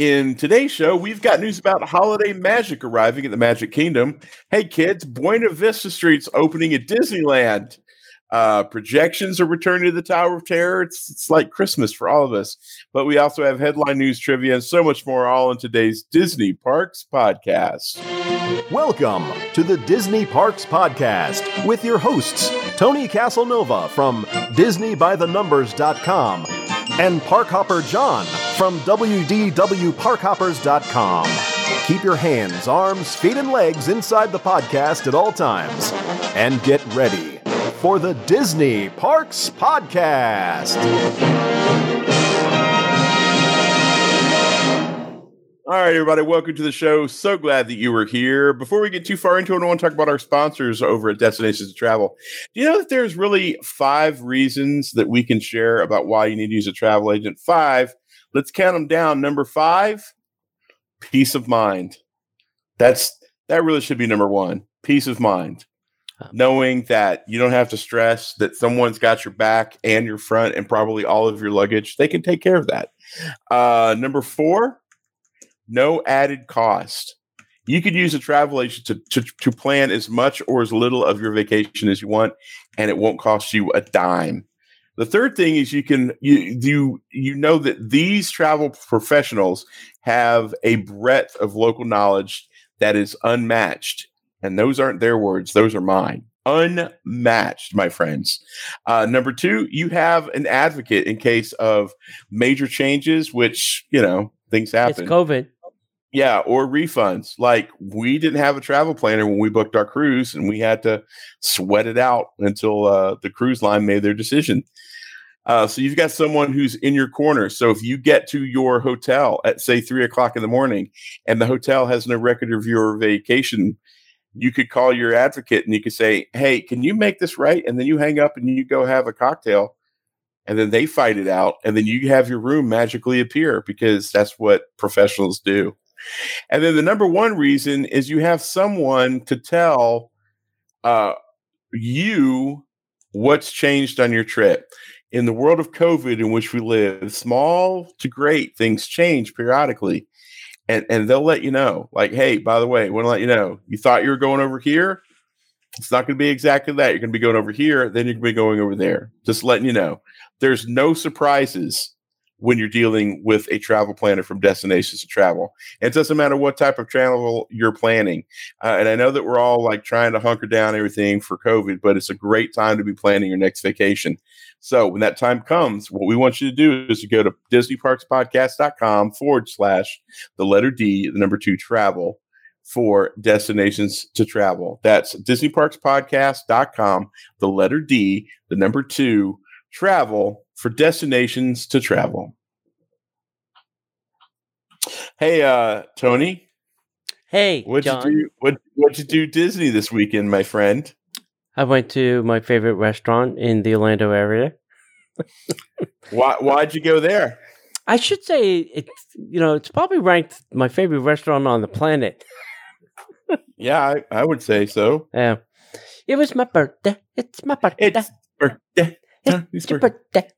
In today's show, we've got news about holiday magic arriving at the Magic Kingdom. Hey, kids, Buena Vista Street's opening at Disneyland. Uh, projections are returning to the Tower of Terror. It's, it's like Christmas for all of us. But we also have headline news, trivia, and so much more all in today's Disney Parks podcast. Welcome to the Disney Parks Podcast with your hosts, Tony Casanova from DisneyByTheNumbers.com and Parkhopper John from WDWParkhoppers.com. Keep your hands, arms, feet, and legs inside the podcast at all times. And get ready for the Disney Parks Podcast. All right, everybody, welcome to the show. So glad that you were here. Before we get too far into it, I want to talk about our sponsors over at Destinations to Travel. Do you know that there's really five reasons that we can share about why you need to use a travel agent? Five. Let's count them down. Number five, peace of mind. That's that really should be number one. Peace of mind. Knowing that you don't have to stress that someone's got your back and your front and probably all of your luggage. They can take care of that. Uh, number four, no added cost. You could use a travel agent to, to, to plan as much or as little of your vacation as you want, and it won't cost you a dime. The third thing is you can you you you know that these travel professionals have a breadth of local knowledge that is unmatched, and those aren't their words; those are mine. Unmatched, my friends. Uh, number two, you have an advocate in case of major changes, which you know things happen. It's COVID. Yeah, or refunds. Like we didn't have a travel planner when we booked our cruise, and we had to sweat it out until uh, the cruise line made their decision. Uh, so you've got someone who's in your corner. So if you get to your hotel at say three o'clock in the morning, and the hotel has no record of your vacation, you could call your advocate and you could say, "Hey, can you make this right?" And then you hang up and you go have a cocktail, and then they fight it out, and then you have your room magically appear because that's what professionals do. And then the number one reason is you have someone to tell uh, you what's changed on your trip. In the world of COVID in which we live, small to great things change periodically. And, and they'll let you know, like, hey, by the way, want to let you know, you thought you were going over here. It's not going to be exactly that. You're going to be going over here, then you're going to be going over there. Just letting you know. There's no surprises when you're dealing with a travel planner from Destinations to Travel. It doesn't matter what type of travel you're planning. Uh, and I know that we're all like trying to hunker down everything for COVID, but it's a great time to be planning your next vacation. So when that time comes, what we want you to do is to go to DisneyParksPodcast.com forward slash the letter D, the number two travel for destinations to travel. That's DisneyParksPodcast.com, the letter D, the number two travel for destinations to travel. Hey, uh, Tony. Hey, what'd John. you do? What what'd you do Disney this weekend, my friend? I went to my favorite restaurant in the Orlando area. Why why'd you go there? I should say it's you know it's probably ranked my favorite restaurant on the planet. yeah, I, I would say so. Yeah, it was my birthday. It's my birthday. It's birthday. It's your birthday.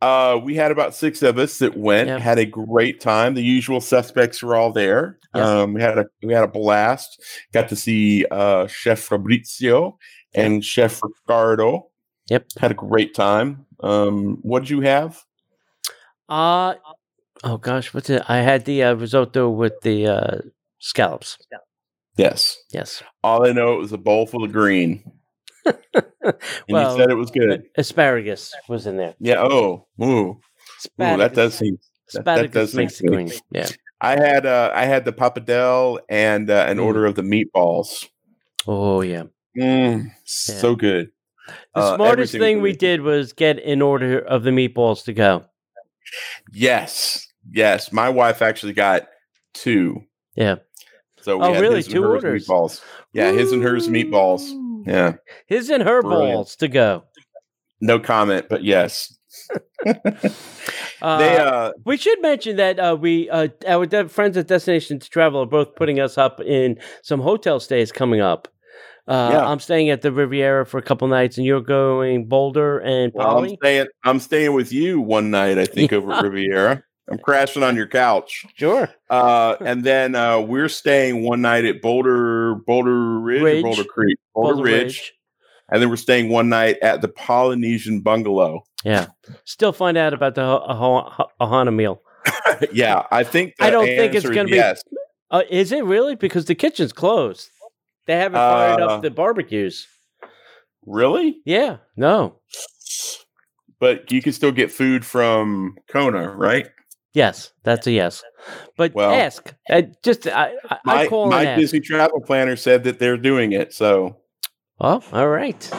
Uh, we had about six of us that went, Yeah. had a great time. The usual suspects were all there. Yes. Um, we had a we had a blast. Got to see uh, Chef Fabrizio and Chef Ricardo. Yep. Had a great time. Um, what did you have? Uh oh gosh, what's it? I had the uh, risotto with the uh, scallops. Yes. Yes. All I know it was a bowl full of green. And well, you said it was good. asparagus was in there. Yeah. Oh, ooh, ooh that does seem. that- that does seem makes it good. green. Yeah. I had uh, I had the pappardelle and uh, an Mm. order of the meatballs. Oh yeah. Mm, so good. The Uh, smartest thing we did was get an order of the meatballs to go. Yes, yes. My wife actually got two. Yeah. So we Oh, had really? Two orders? Meatballs. Yeah, his and hers meatballs. Yeah. His and her Brilliant. balls to go. No comment, but yes. Uh, they uh we should mention that uh, we uh, our de- friends at Destination to Travel are both putting us up in some hotel stays coming up. Uh, Yeah. I'm staying at the Riviera for a couple nights, and you're going Boulder and well, I'm staying I'm staying with you one night, I think, over at Riviera. I'm crashing on your couch. Sure. Uh, and then uh, we're staying one night at Boulder Boulder Ridge, or Ridge. Boulder Creek, Boulder, Boulder Ridge. and then we're staying one night at the Polynesian Bungalow. Yeah. Still find out about the Ohana meal. yeah, I think. I don't think it's gonna be- yes. Uh, is it really? Because the kitchen's closed. They haven't fired Uh, up the barbecues. Really, Yeah. No. but you can still get food from Kona, right? Yes, that's a yes. But Well- ask. Uh, just I, I, My call my and ask. Disney travel planner said that they're doing it, so Oh, all right.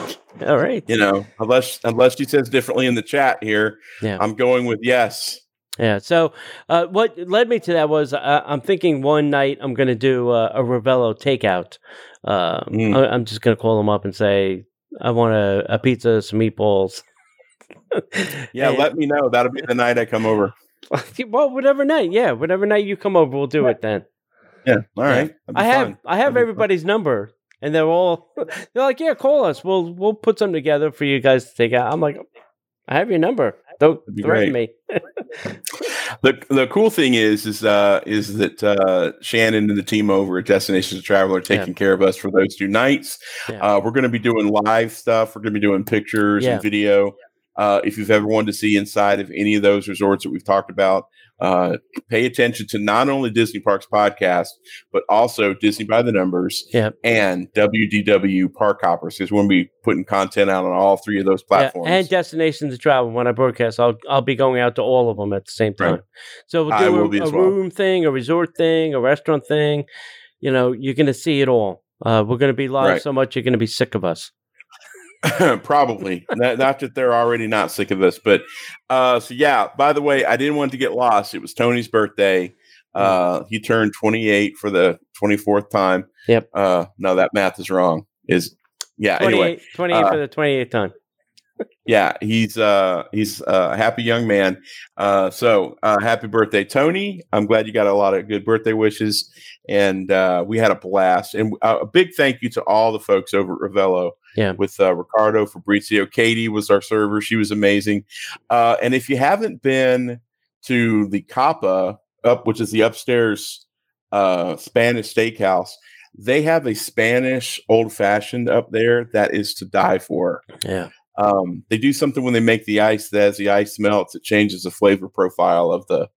All right. you know, unless unless she says differently in the chat here, Yeah. I'm going with yes. Yeah. So, uh, what led me to that was uh, I'm thinking one night I'm going to do uh, a Ravello takeout. Um, Mm. I, I'm just going to call them up and say I want a, a pizza, some meatballs. Yeah, And- let me know. That'll be the night I come over. well, whatever night. Yeah, whatever night you come over, we'll do it then. Yeah, all right. That'd I have fun. I have fun. everybody's number, and they're all they're like, "Yeah, call us. We'll we'll put something together for you guys to take out." I'm like, "I have your number. Don't threaten me." The the cool thing is is uh is that uh Shannon and the team over at Destinations Travel are taking care of us for those two nights. Yeah. Uh we're gonna be doing live stuff, we're gonna be doing pictures Yeah. and video. Uh if you've ever wanted to see inside of any of those resorts that we've talked about, uh pay attention to not only Disney Parks podcast, but also Disney by the numbers Yeah. and WDW Park Hoppers, because we're gonna be putting content out on all three of those Yeah, platforms. and destinations to travel. When I broadcast, I'll I'll be going out to all of them at the same time. Right. So we'll do will a, be a well. room thing, a resort thing, a restaurant thing. You know, you're going to see it all. Uh, we're going to be live Right. so much you're going to be sick of us. Probably. not, not that they're already not sick of us, but uh so yeah, by the way, I didn't want to get lost. It was Tony's birthday. Uh he turned 28 for the 24th time. Yep. Uh no, that math is wrong. Is yeah, 28, anyway. 28 uh, for the 28th time. Yeah, he's uh he's a happy young man. Uh so uh happy birthday Tony. I'm glad you got a lot of good birthday wishes and uh we had a blast. And uh, a big thank you to all the folks over at Ravello. Yeah. With uh, Ricardo Fabrizio, Katie was our server. She was amazing. Uh and if you haven't been to the Capa up which is the upstairs uh Spanish steakhouse, they have a Spanish old fashioned up there that is to die for. Yeah. Um, they do something when they make the ice that as the ice melts, it changes the flavor profile of the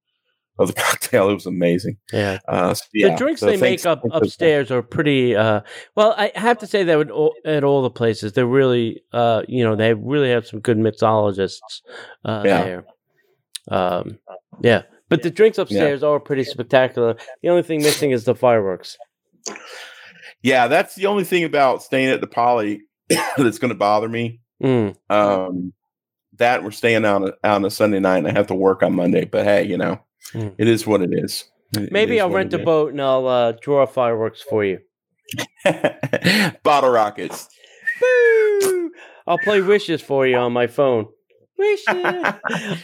of the cocktail. It was amazing. Yeah. Uh, so yeah, the drinks so they thanks- make up upstairs are pretty uh well i have to say that with all, at all the places they're really uh you know they really have some good mixologists uh Yeah. there um yeah but the drinks upstairs are pretty spectacular the only thing missing is the fireworks Yeah, that's the only thing about staying at the Poly that's going to bother me. Mm, Um, that we're staying out on a, on a Sunday night and I have to work on Monday. But hey, you know, Mm. it is what it is. It- maybe is i'll rent a it boat and i'll uh draw fireworks for you. Bottle rockets. Boo! i'll play wishes for you on my phone wishes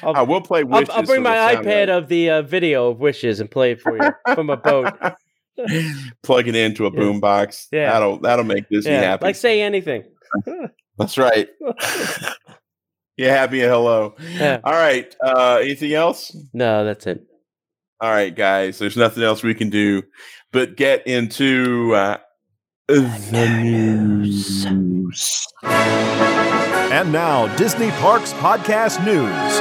I will play I'll, wishes. I'll bring so my iPad of the uh, video of wishes and play it for you from a boat. Plug it into a Yeah. boombox. Yeah. That'll that'll make Disney Yeah, happy. like say anything. That's right. yeah, happy and hello. Yeah. All right. Uh, anything else? No, that's it. All right, guys. There's nothing else we can do but get into uh, the news. And now, Disney Parks Podcast News.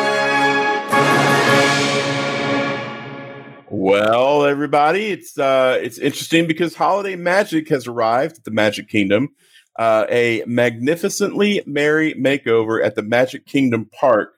Well, everybody, it's uh, it's interesting because holiday magic has arrived at the Magic Kingdom. Uh, a magnificently merry makeover at the Magic Kingdom Park.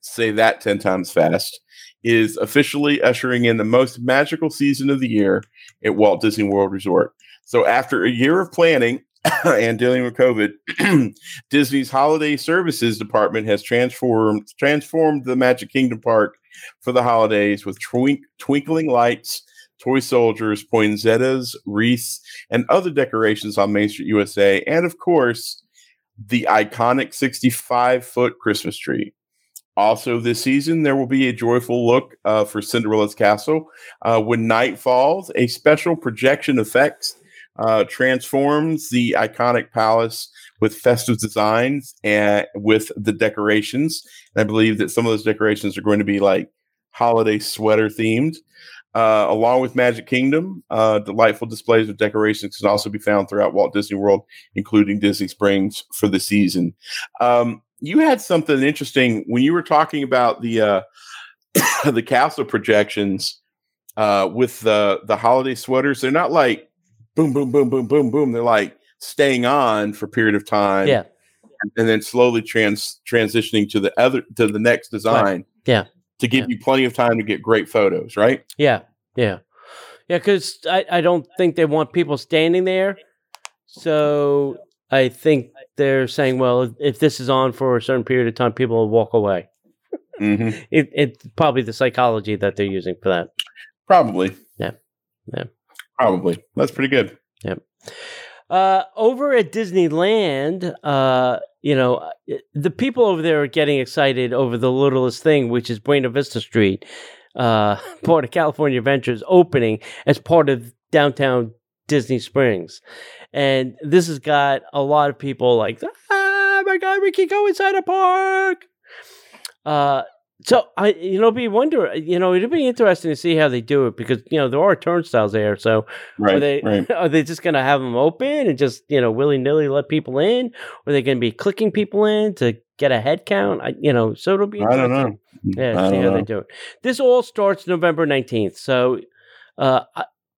Say that ten times fast. Is officially ushering in the most magical season of the year at Walt Disney World Resort. So, after a year of planning and dealing with COVID, Disney's Holiday Services Department has transformed transformed the Magic Kingdom Park for the holidays with twink- twinkling lights, toy soldiers, poinsettias, wreaths, and other decorations on Main Street USA, and of course, the iconic 65 foot Christmas tree. Also, this season, there will be a joyful look uh, for Cinderella's Castle. Uh, when night falls, a special projection effects uh, transforms the iconic palace with festive designs and with the decorations. And I believe that some of those decorations are going to be like holiday sweater themed. Uh, along with Magic Kingdom, uh, delightful displays of decorations can also be found throughout Walt Disney World, including Disney Springs for the season. Um, you had something interesting when you were talking about the uh, the castle projections uh, with the the holiday sweaters. They're not like boom, boom, boom, boom, boom, boom. They're like staying on for a period of time. Yeah. And then slowly trans transitioning to the other to the next design. Right. Yeah to give Yeah. you plenty of time to get great photos, right? Yeah, yeah, yeah. Because I, I don't think they want people standing there. So I think they're saying, well, if, if this is on for a certain period of time, people will walk away. Mm-hmm. It, it's probably the psychology that they're using for that. Probably. Yeah. Yeah. Probably. That's pretty good. Uh, over at Disneyland, uh, you know, uh, the people over there are getting excited over the littlest thing, which is Buena Vista Street, uh, part of California Adventures opening as part of downtown Disney Springs. And this has got a lot of people like, ah, my God, we can go inside a park. Uh, so I, you know, be wonder, you know, it'd be interesting to see how they do it because you know there are turnstiles there. So Right. are they right. are they just going to have them open and just you know willy nilly let people in? Or are they going to be clicking people in to get a head count? I, you know, so it'll be. I don't know. Yeah, I see how they do it. This all starts November nineteenth. So, uh,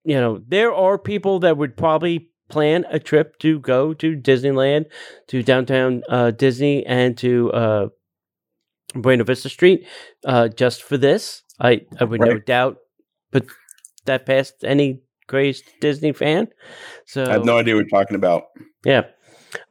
you know, there are people that would probably plan a trip to go to Disneyland, to downtown uh, Disney, and to uh, Buena Vista Street, uh, just for this. I I would no doubt put that past any crazed Disney fan. So I have no idea what you're talking about. yeah.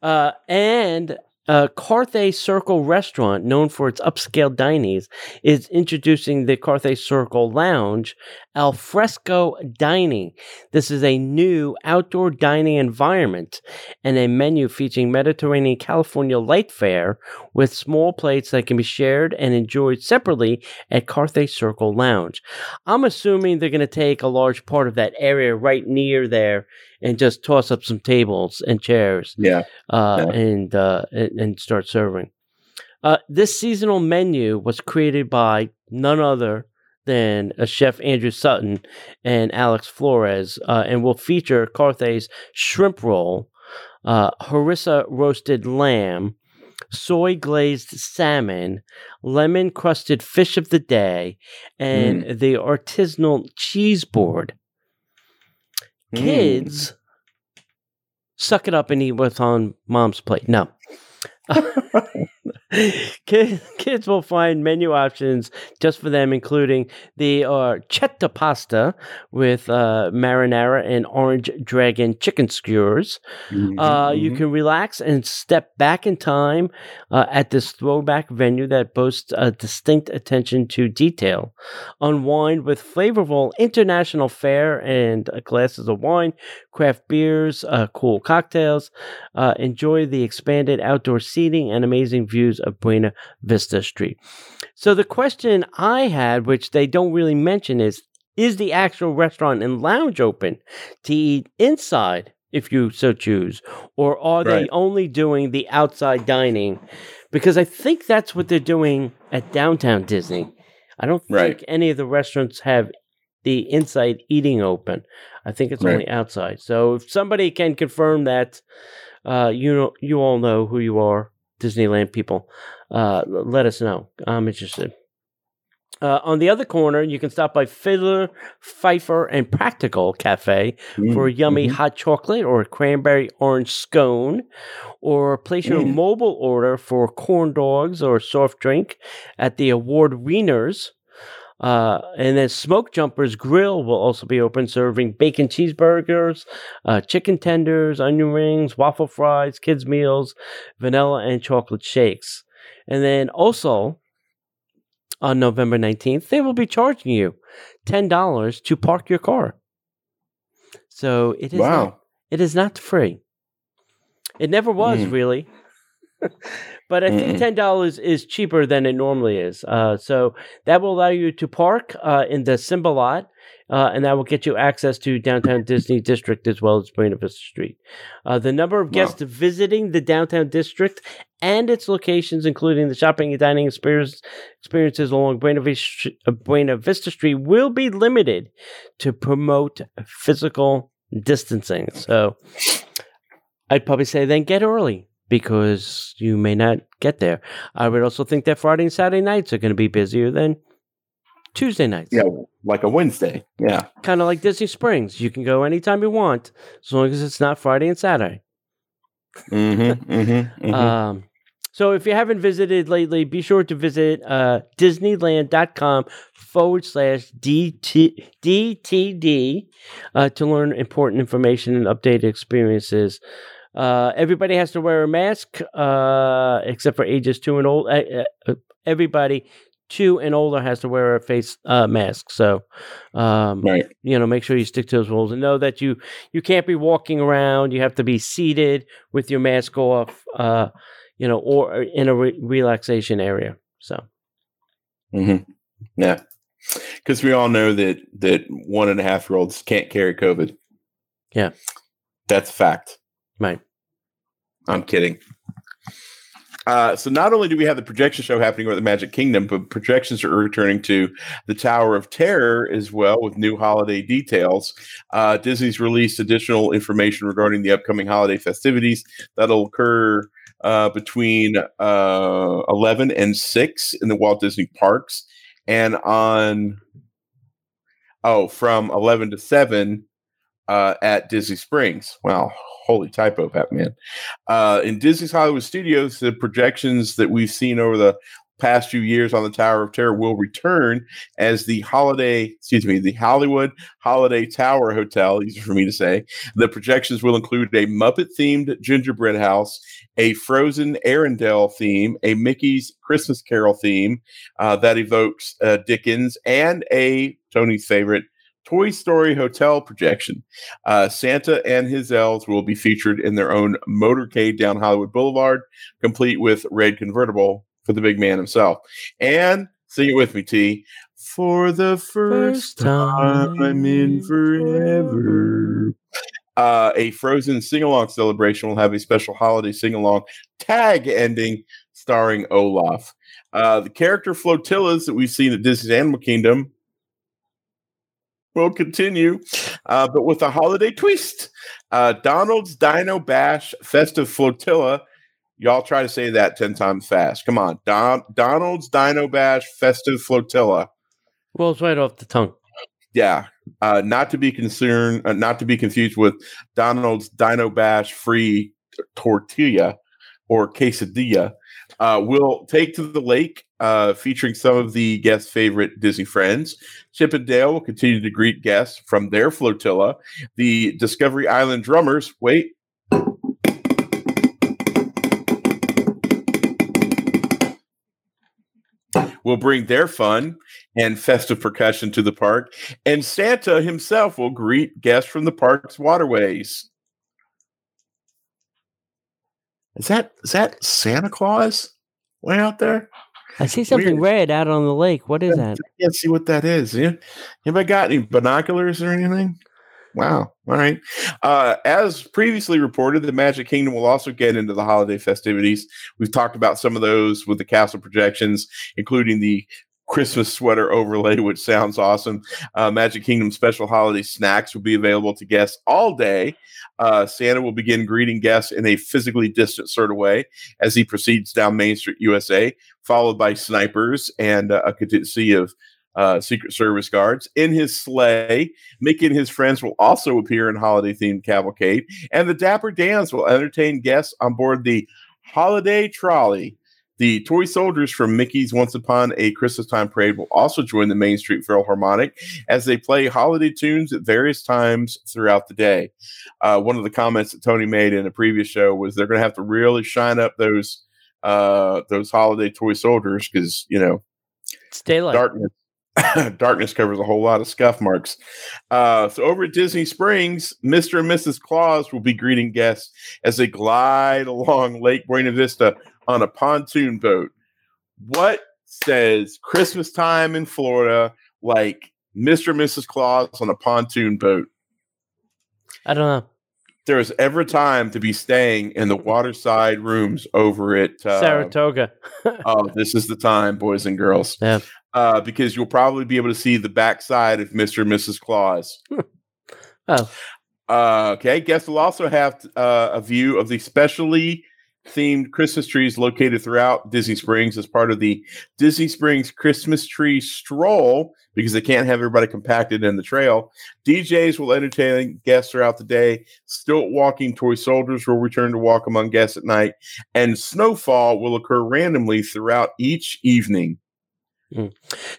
Uh, and uh, Carthay Circle restaurant, known for its upscale dinings, is introducing the Carthay Circle Lounge al fresco dining. This is a new outdoor dining environment and a menu featuring Mediterranean California light fare with small plates that can be shared and enjoyed separately at Carthay Circle Lounge. I'm assuming they're going to take a large part of that area right near there and just toss up some tables and chairs Yeah. uh, Yeah. and, uh, and and start serving. Uh, this seasonal menu was created by none other than a chef Andrew Sutton and Alex Flores, uh, and will feature Carthay's shrimp roll, uh, harissa roasted lamb, soy glazed salmon, lemon crusted fish of the day, and the artisanal cheese board Mm. kids suck it up and eat what's on mom's plate. No. kids, will find menu options just for them, including the uh, chetta pasta with uh, marinara and orange dragon chicken skewers. Mhm, Uh, You mhm. can relax and step back in time uh, at this throwback venue that boasts a distinct attention to detail. Unwind with flavorful international fare and uh, glasses of wine, craft beers, uh, cool cocktails. Uh, enjoy the expanded outdoor seating and amazing views of Buena Vista Street. So the question I had, which they don't really mention, is: Is the actual restaurant and lounge open to eat inside? If you so choose, or are they only doing the outside dining? Because I think that's what they're doing at downtown Disney. I don't think Right. any of the restaurants have the inside eating open. I think it's Right. only outside. So if somebody can confirm that, uh, you know, you all know who you are, Disneyland people. Uh, let us know. I'm interested. Uh, on the other corner, you can stop by Fiddler, Fifer, and Practical Cafe for a yummy Mhm. hot chocolate or a cranberry orange scone, or place your Mm. mobile order for corn dogs or soft drink at the award wieners. Uh, and then Smoke Jumpers Grill will also be open, serving bacon cheeseburgers, uh, chicken tenders, onion rings, waffle fries, kids' meals, vanilla and chocolate shakes. And then also on November 19th, they will be charging you $10 to park your car. So it is not, Wow. it is not free. It never was Mm. really. but I think ten dollars is cheaper than it normally is. Uh, so that will allow you to park uh, in the Simba lot uh, and that will get you access to downtown Disney District as well as Buena Vista Street. Uh, the number of guests wow. visiting the downtown district and its locations, including the shopping and dining experience, experiences along Buena Vista, Buena Vista Street, will be limited to promote physical distancing. So I'd probably say then get early because you may not get there. I would also think that Friday and Saturday nights are going to be busier than Tuesday nights. Yeah, like a Wednesday. Yeah. Kind of like Disney Springs. You can go anytime you want, as long as it's not Friday and Saturday. Mm-hmm, mm-hmm, mm-hmm. Um, so if you haven't visited lately, be sure to visit uh, Disneyland.com forward slash DT, DTD uh, to learn important information and updated experiences. Uh, everybody has to wear a mask, uh, except for ages two and old. Uh, uh, everybody two and older has to wear a face uh, mask. So, um, right. you know, make sure you stick to those rules and know that you you can't be walking around. You have to be seated with your mask off. Uh, you know, or in a re- relaxation area. So, mm-hmm. yeah, because we all know that that one and a half year olds can't carry COVID. Yeah, that's a fact. Right. I'm kidding. Uh, so not only do we have the projection show happening over the Magic Kingdom, but projections are returning to the Tower of Terror as well with new holiday details. Uh, Disney's released additional information regarding the upcoming holiday festivities that'll occur uh, between uh, 11 and 6 in the Walt Disney parks, and on oh from 11 to 7 uh, at Disney Springs. Wow, holy typo, Batman. Uh, in Disney's Hollywood Studios, the projections that we've seen over the past few years on the Tower of Terror will return as the holiday, excuse me, the Hollywood Holiday Tower Hotel, easy for me to say. The projections will include a Muppet themed gingerbread house, a Frozen Arendelle theme, a Mickey's Christmas Carol theme uh, that evokes uh, Dickens, and a Tony's favorite Toy Story Hotel projection. Uh, Santa and his elves will be featured in their own motorcade down Hollywood Boulevard, complete with red convertible for the big man himself. And sing it with me, T. For the first, first time in forever. Uh, a Frozen sing along celebration will have a special holiday sing along tag ending starring Olaf. Uh, the character flotillas that we've seen at Disney's Animal Kingdom will continue, uh, but with a holiday twist. Uh, Donald's Dino Bash Festive Flotilla. Y'all try to say that 10 times fast. Come on. Don- Donald's Dino Bash Festive Flotilla. Well, it's right off the tongue. Yeah. Uh, not to be concerned, uh, not to be confused with Donald's Dino Bash Free Tortilla or Quesadilla uh, we'll take to the lake, uh, featuring some of the guests' favorite Disney friends. Chip and Dale will continue to greet guests from their flotilla. The Discovery Island drummers, wait. will bring their fun and festive percussion to the park, and Santa himself will greet guests from the park's waterways. Is that is that Santa Claus way out there? I see something Weird. red out on the lake. What is that? I can't see what that is. Yeah. Anybody got any binoculars or anything? Wow. All right. Uh, as previously reported, the Magic Kingdom will also get into the holiday festivities. We've talked about some of those with the castle projections, including the Christmas sweater overlay, which sounds awesome. Uh, Magic Kingdom special holiday snacks will be available to guests all day. Uh, Santa will begin greeting guests in a physically distant sort of way as he proceeds down Main Street, USA, followed by snipers and uh, a contingency of uh, Secret Service guards. In his sleigh, Mickey and his friends will also appear in holiday themed cavalcade, and the Dapper Dans will entertain guests on board the Holiday Trolley the toy soldiers from Mickey's Once Upon a Christmas Time Parade will also join the Main Street Philharmonic as they play holiday tunes at various times throughout the day. Uh, one of the comments that Tony made in a previous show was they're going to have to really shine up those uh, those holiday toy soldiers because you know it's daylight. Darkness darkness covers a whole lot of scuff marks. Uh, so over at Disney Springs, Mr. and Mrs. Claus will be greeting guests as they glide along Lake Buena Vista on a pontoon boat. What says Christmas time in Florida like Mr. and Mrs. Claus on a pontoon boat. I don't know. There is ever time to be staying in the waterside rooms over at uh, Saratoga. oh, this is the time, boys and girls. Yeah. Uh, because you'll probably be able to see the backside of Mr. and Mrs. Claus. Oh, Uh, okay. Guests will also have uh, a view of the specially themed Christmas trees located throughout Disney Springs as part of the Disney Springs Christmas Tree Stroll because they can't have everybody compacted in the trail. DJs will entertain guests throughout the day. Stilt walking toy soldiers will return to walk among guests at night, and snowfall will occur randomly throughout each evening. Hmm.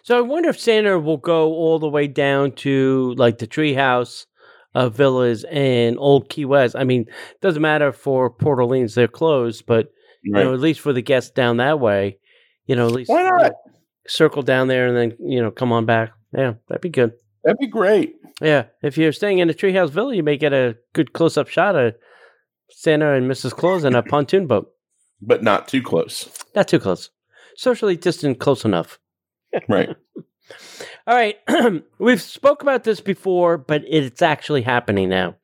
so I wonder if Santa will go all the way down to like the treehouse uh, villas and Old Key West. I mean, doesn't matter for Port Orleans; they're closed, but you know, at least for the guests down that way, you know, at least Why you know, not? circle down there and then you know come on back. Yeah, that'd be good. That'd be great. Yeah, if you're staying in a treehouse villa, you may get a good close-up shot of Santa and Mrs. Claus in a pontoon boat. But not too close. Not too close, socially distant, close enough. Right. All right, we've spoke about this before, but it's actually happening now.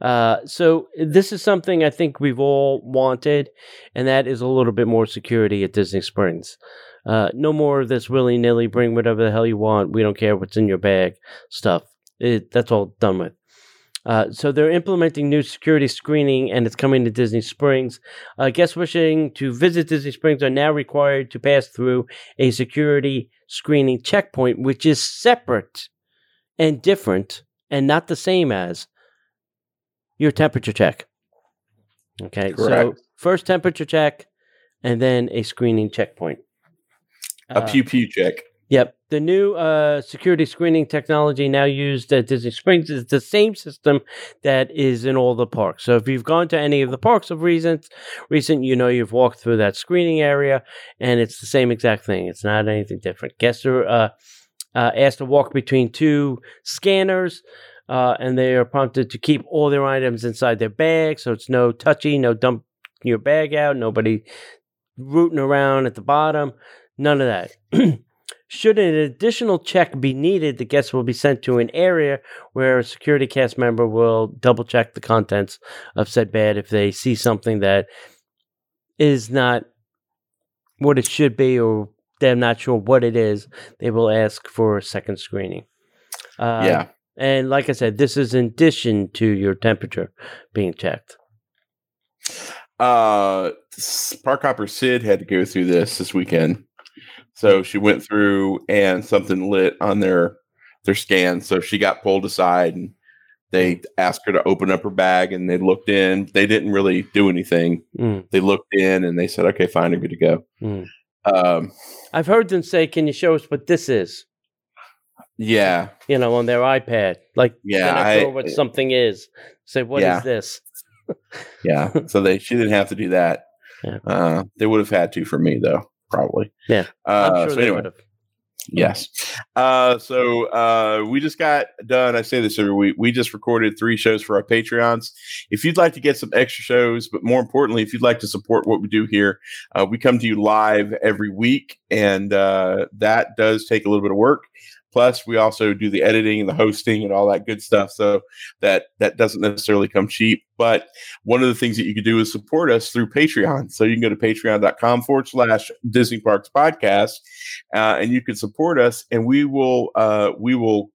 Uh, so this is something I think we've all wanted, and that is a little bit more security at Disney Springs. Uh, no more of this willy nilly, bring whatever the hell you want. We don't care what's in your bag stuff. It, that's all done with. Uh, so they're implementing new security screening, and it's coming to Disney Springs. Uh, guests wishing to visit Disney Springs are now required to pass through a security screening checkpoint, which is separate and different, and not the same as your temperature check. Okay, so Correct. first temperature check, and then a screening checkpoint. A Uh, pew pew check. Yep. The new uh, security screening technology now used at Disney Springs is the same system that is in all the parks. So if you've gone to any of the parks of recent, recent, you know you've walked through that screening area, and it's the same exact thing. It's not anything different. Guests are uh, uh, asked to walk between two scanners. Uh, and they are prompted to keep all their items inside their bag, so it's no touchy, no dump your bag out, nobody rooting around at the bottom, none of that. Should an additional check be needed, the guest will be sent to an area where a security cast member will double check the contents of said bag if they see something that is not what it should be or they're not sure what it is. They will ask for a second screening. Uh, yeah. And like I said, this is in addition to your temperature being checked. Uh, Park Hopper Sid had to go through this this weekend. So she went through and something lit on their their scan. So she got pulled aside and they asked her to open up her bag and they looked in. They didn't really do anything. Mm, They looked in and they said, "Okay, fine, you're good to go." mm. Um, I've heard them say, "Can you show us what this is?" yeah, You know, on their iPad. Like, Yeah, I- what something is. Say, "What is Yeah. this?" yeah. so they she didn't have to do that. Yeah. Uh, they would have had to for me though, probably. Yeah, Uh, I'm sure so they anyway, would have. Yes. Uh, so uh, we just got done. I say this every week. We just recorded three shows for our Patreons. If you'd like to get some extra shows, but more importantly, if you'd like to support what we do here, uh, we come to you live every week, and uh, that does take a little bit of work. Plus, we also do the editing and the hosting and all that good stuff. So that that doesn't necessarily come cheap. But one of the things that you can do is support us through Patreon. So you can go to patreon.com forward slash Disney Parks Podcast uh, and you can support us and we will uh, we will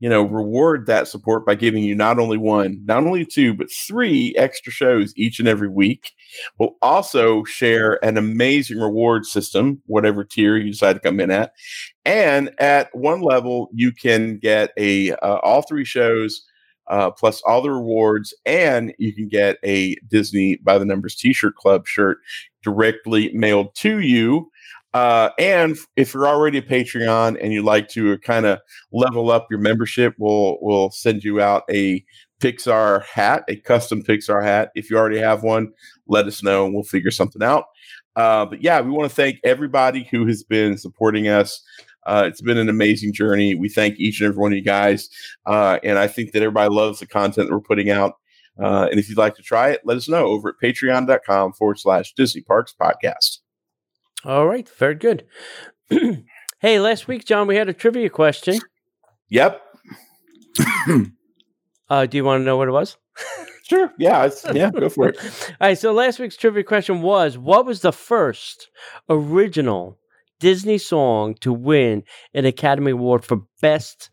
you know reward that support by giving you not only one not only two but three extra shows each and every week. We'll also share an amazing reward system whatever tier you decide to come in at. And at one level you can get a uh, all three shows uh, plus all the rewards and you can get a disney by the numbers t-shirt club shirt directly mailed to you uh, and if you're already a Patreon and you'd like to kind of level up your membership, we'll we'll send you out a Pixar hat, a custom Pixar hat. If you already have one, let us know and we'll figure something out. Uh, but yeah, we want to thank everybody who has been supporting us. Uh, it's been an amazing journey. We thank each and every one of you guys, uh, and I think that everybody loves the content that we're putting out. Uh, and if you'd like to try it, let us know over at patreon.com forward slash Disney Parks Podcast. All right, very good. hey, last week, John, we had a trivia question. Yep. Uh, do you want to know what it was? Sure. Yeah. Yeah. Go for it. All right. So last week's trivia question was: What was the first original Disney song to win an Academy Award for Best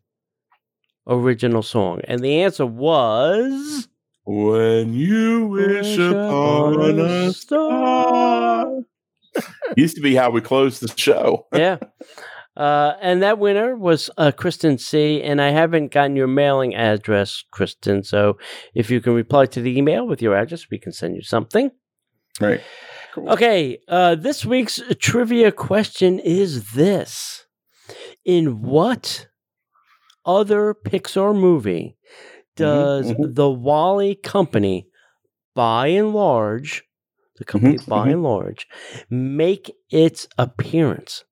Original Song? And the answer was When you wish upon a star. Used to be how we closed the show. yeah. Uh, and that winner was uh, Kristen C. And I haven't gotten your mailing address, Kristen. So if you can reply to the email with your address, we can send you something. Right. Cool. Okay. Uh, this week's trivia question is this In what other Pixar movie does mhm. the WALL-E Company, Buy n Large, the company Mhm, by mhm. and large, make its appearance?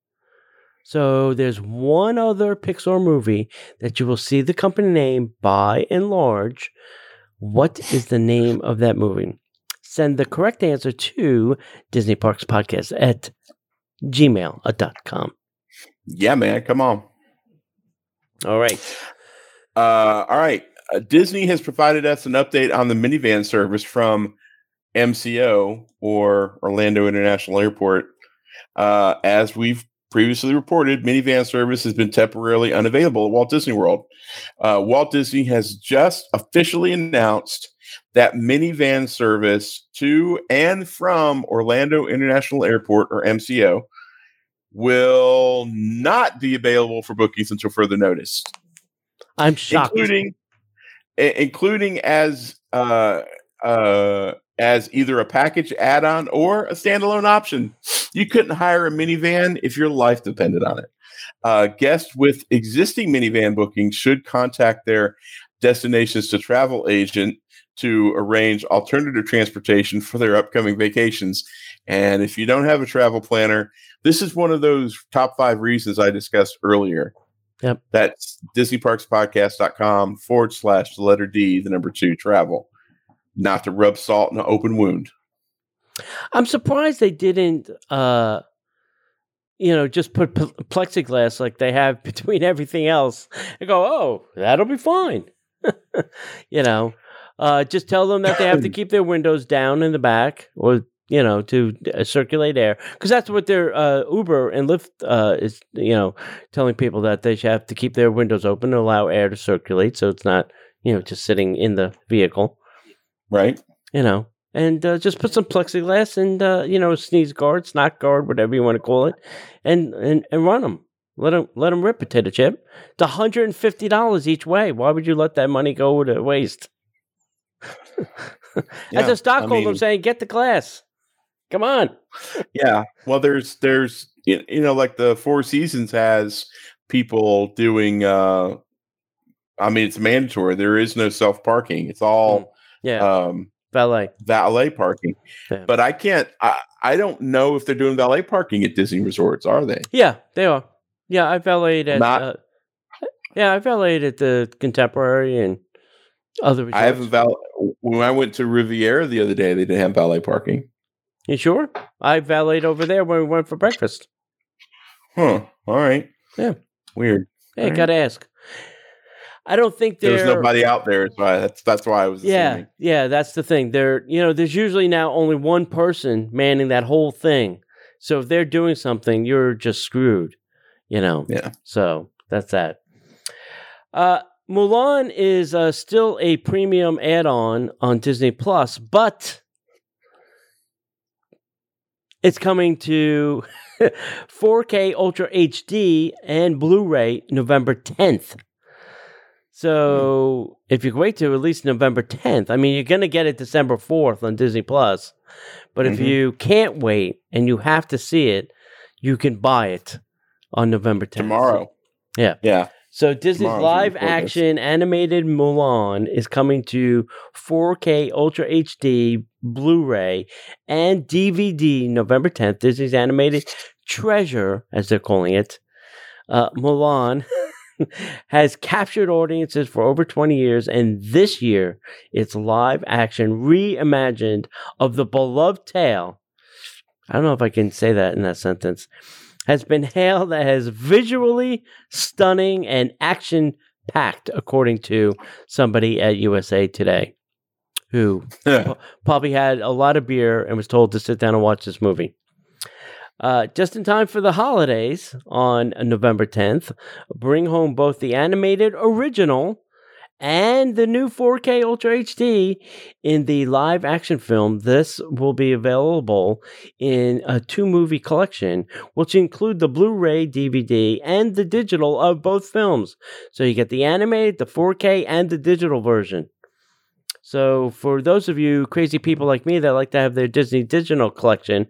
So there's one other Pixar movie that you will see the company name Buy n Large. What is the name of that movie? Send the correct answer to Disney Parks Podcast at gmail.com. Yeah, man. Come on. All right. Uh, all right. Uh, Disney has provided us an update on the minivan service from MCO or Orlando International Airport. Uh, as we've previously reported, minivan service has been temporarily unavailable at Walt Disney World. Uh, Walt Disney has just officially announced that minivan service to and from Orlando International Airport or MCO will not be available for bookings until further notice I'm shocked. including including as uh uh as either a package add-on or a standalone option. You couldn't hire a minivan if your life depended on it. Uh, guests with existing minivan bookings should contact their destinations to travel agent to arrange alternative transportation for their upcoming vacations. And if you don't have a travel planner, this is one of those top five reasons I discussed earlier. Yep. That's DisneyParksPodcast.com forward slash the letter D, the number two travel. Not to rub salt in an open wound. I'm surprised they didn't, uh, you know, just put pl- plexiglass like they have between everything else and go, oh, that'll be fine. you know, uh, just tell them that they have to keep their windows down in the back or, you know, to uh, circulate air. Because that's what their uh, Uber and Lyft uh, is, you know, telling people that they should have to keep their windows open to allow air to circulate so it's not, you know, just sitting in the vehicle Right? you know, and uh, just put some plexiglass and uh, you know sneeze guard, snot guard, whatever you want to call it, and and, and run them. Let them let them rip potato chip. It's one hundred and fifty dollars each way. Why would you let that money go to waste? Yeah, a stockholder I mean- saying, "Get the glass. Come on." Yeah. Well, there's there's you you know like the Four Seasons has people doing. uh I mean, it's mandatory. There is no self parking. It's all Yeah, um valet. valet parking. Yeah. But I can't. I, I don't know if they're doing valet parking at Disney resorts. Are they? Yeah, they are. Yeah, I valeted at. Not- uh, yeah, I valeted at the Contemporary and other. Resorts. I haven't val. When I went to Riviera the other day, they didn't have valet parking. You sure? I valeted over there when we went for breakfast. Huh. All right. Yeah. Weird. Hey, gotta ask. I don't think There's nobody out there. So I, that's that's why I was. Yeah, Assuming. yeah, that's the thing. There, you know, there's usually now only one person manning that whole thing. So if they're doing something, you're just screwed. You know. Yeah. So that's that. Uh, Mulan is uh, still a premium add-on on Disney Plus, but it's coming to 4K Ultra HD and Blu-ray November 10th. So if you wait to at least November 10th, I mean, you're going to get it December 4th on Disney Plus. But if Mhm. you can't wait and you have to see it, you can buy it on November 10th. Tomorrow. Yeah. Yeah. So Disney's Tomorrow's live action animated Mulan is coming to 4K Ultra HD Blu-ray and DVD November 10th. Disney's animated treasure, as they're calling it, uh, Mulan, has captured audiences for over 20 years, and this year it's live action reimagined of the beloved tale. I don't know if I can say that in that sentence. Has been hailed as visually stunning and action packed, according to somebody at USA Today, who probably had a lot of beer and was told to sit down and watch this movie. Uh, just in time for the holidays on November 10th, bring home both the animated original and the new 4K Ultra HD in the live action film. This will be available in a two movie collection, which include the Blu ray, DVD, and the digital of both films. So you get the animated, the 4K, and the digital version. So for those of you crazy people like me that like to have their Disney digital collection